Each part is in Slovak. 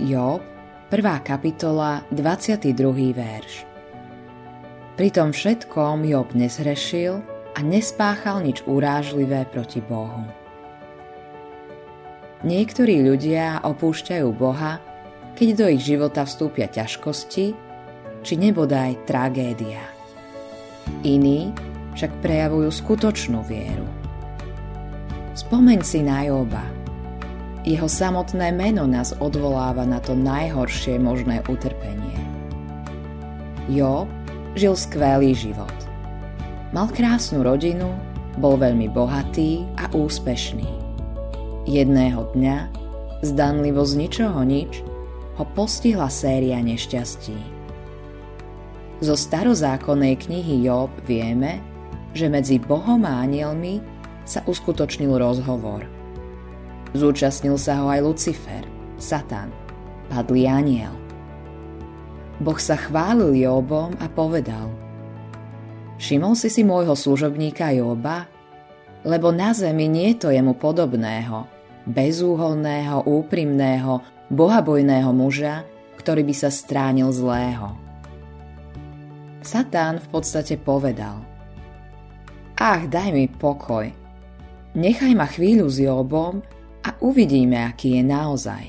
Job, 1. kapitola, 22. verš. Pri tom všetkom Job nezhrešil a nespáchal nič urážlivé proti Bohu. Niektorí ľudia opúšťajú Boha, keď do ich života vstúpia ťažkosti, či nebodaj tragédia. Iní však prejavujú skutočnú vieru. Spomeň si na Joba. Jeho samotné meno nás odvoláva na to najhoršie možné utrpenie. Job žil skvelý život. Mal krásnu rodinu, bol veľmi bohatý a úspešný. Jedného dňa, zdanlivo z ničoho nič, ho postihla séria nešťastí zo starozákonnej knihy Job vieme, že medzi Bohom a anielmi sa uskutočnil rozhovor. Zúčastnil sa ho aj Lucifer, Satan, padlý aniel. Boh sa chválil Jobom a povedal Všimol si si môjho služobníka Joba? Lebo na zemi nie to jemu podobného, bezúhonného, úprimného, bohabojného muža, ktorý by sa stránil zlého. Satán v podstate povedal Ach, daj mi pokoj. Nechaj ma chvíľu s Jobom a uvidíme, aký je naozaj.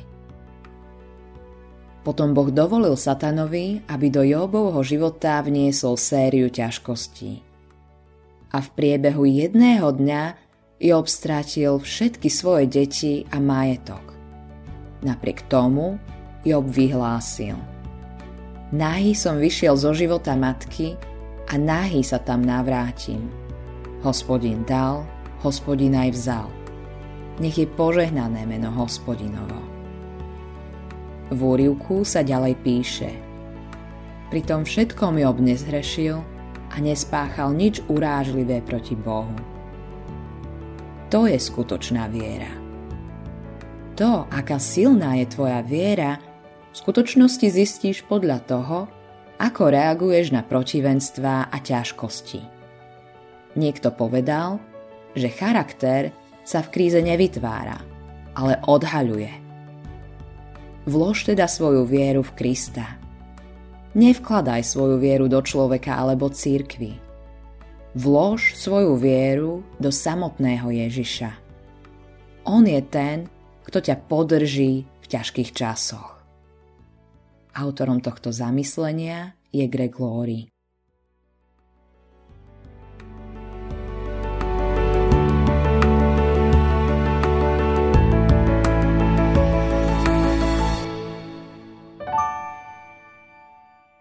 Potom Boh dovolil Satanovi, aby do Jobovho života vniesol sériu ťažkostí. A v priebehu jedného dňa Job strátil všetky svoje deti a majetok. Napriek tomu Job vyhlásil – Náhy som vyšiel zo života matky a náhy sa tam navrátim. Hospodin dal, hospodin aj vzal. Nech je požehnané meno hospodinovo. V úrivku sa ďalej píše Pri tom všetkom Job nezhrešil a nespáchal nič urážlivé proti Bohu. To je skutočná viera. To, aká silná je tvoja viera, v skutočnosti zistíš podľa toho, ako reaguješ na protivenstvá a ťažkosti. Niekto povedal, že charakter sa v kríze nevytvára, ale odhaľuje. Vlož teda svoju vieru v Krista. Nevkladaj svoju vieru do človeka alebo církvy. Vlož svoju vieru do samotného Ježiša. On je ten, kto ťa podrží v ťažkých časoch. Autorom tohto zamyslenia je Greg Laurie.